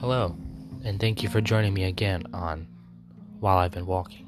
Hello, and thank you for joining me again on While I've Been Walking.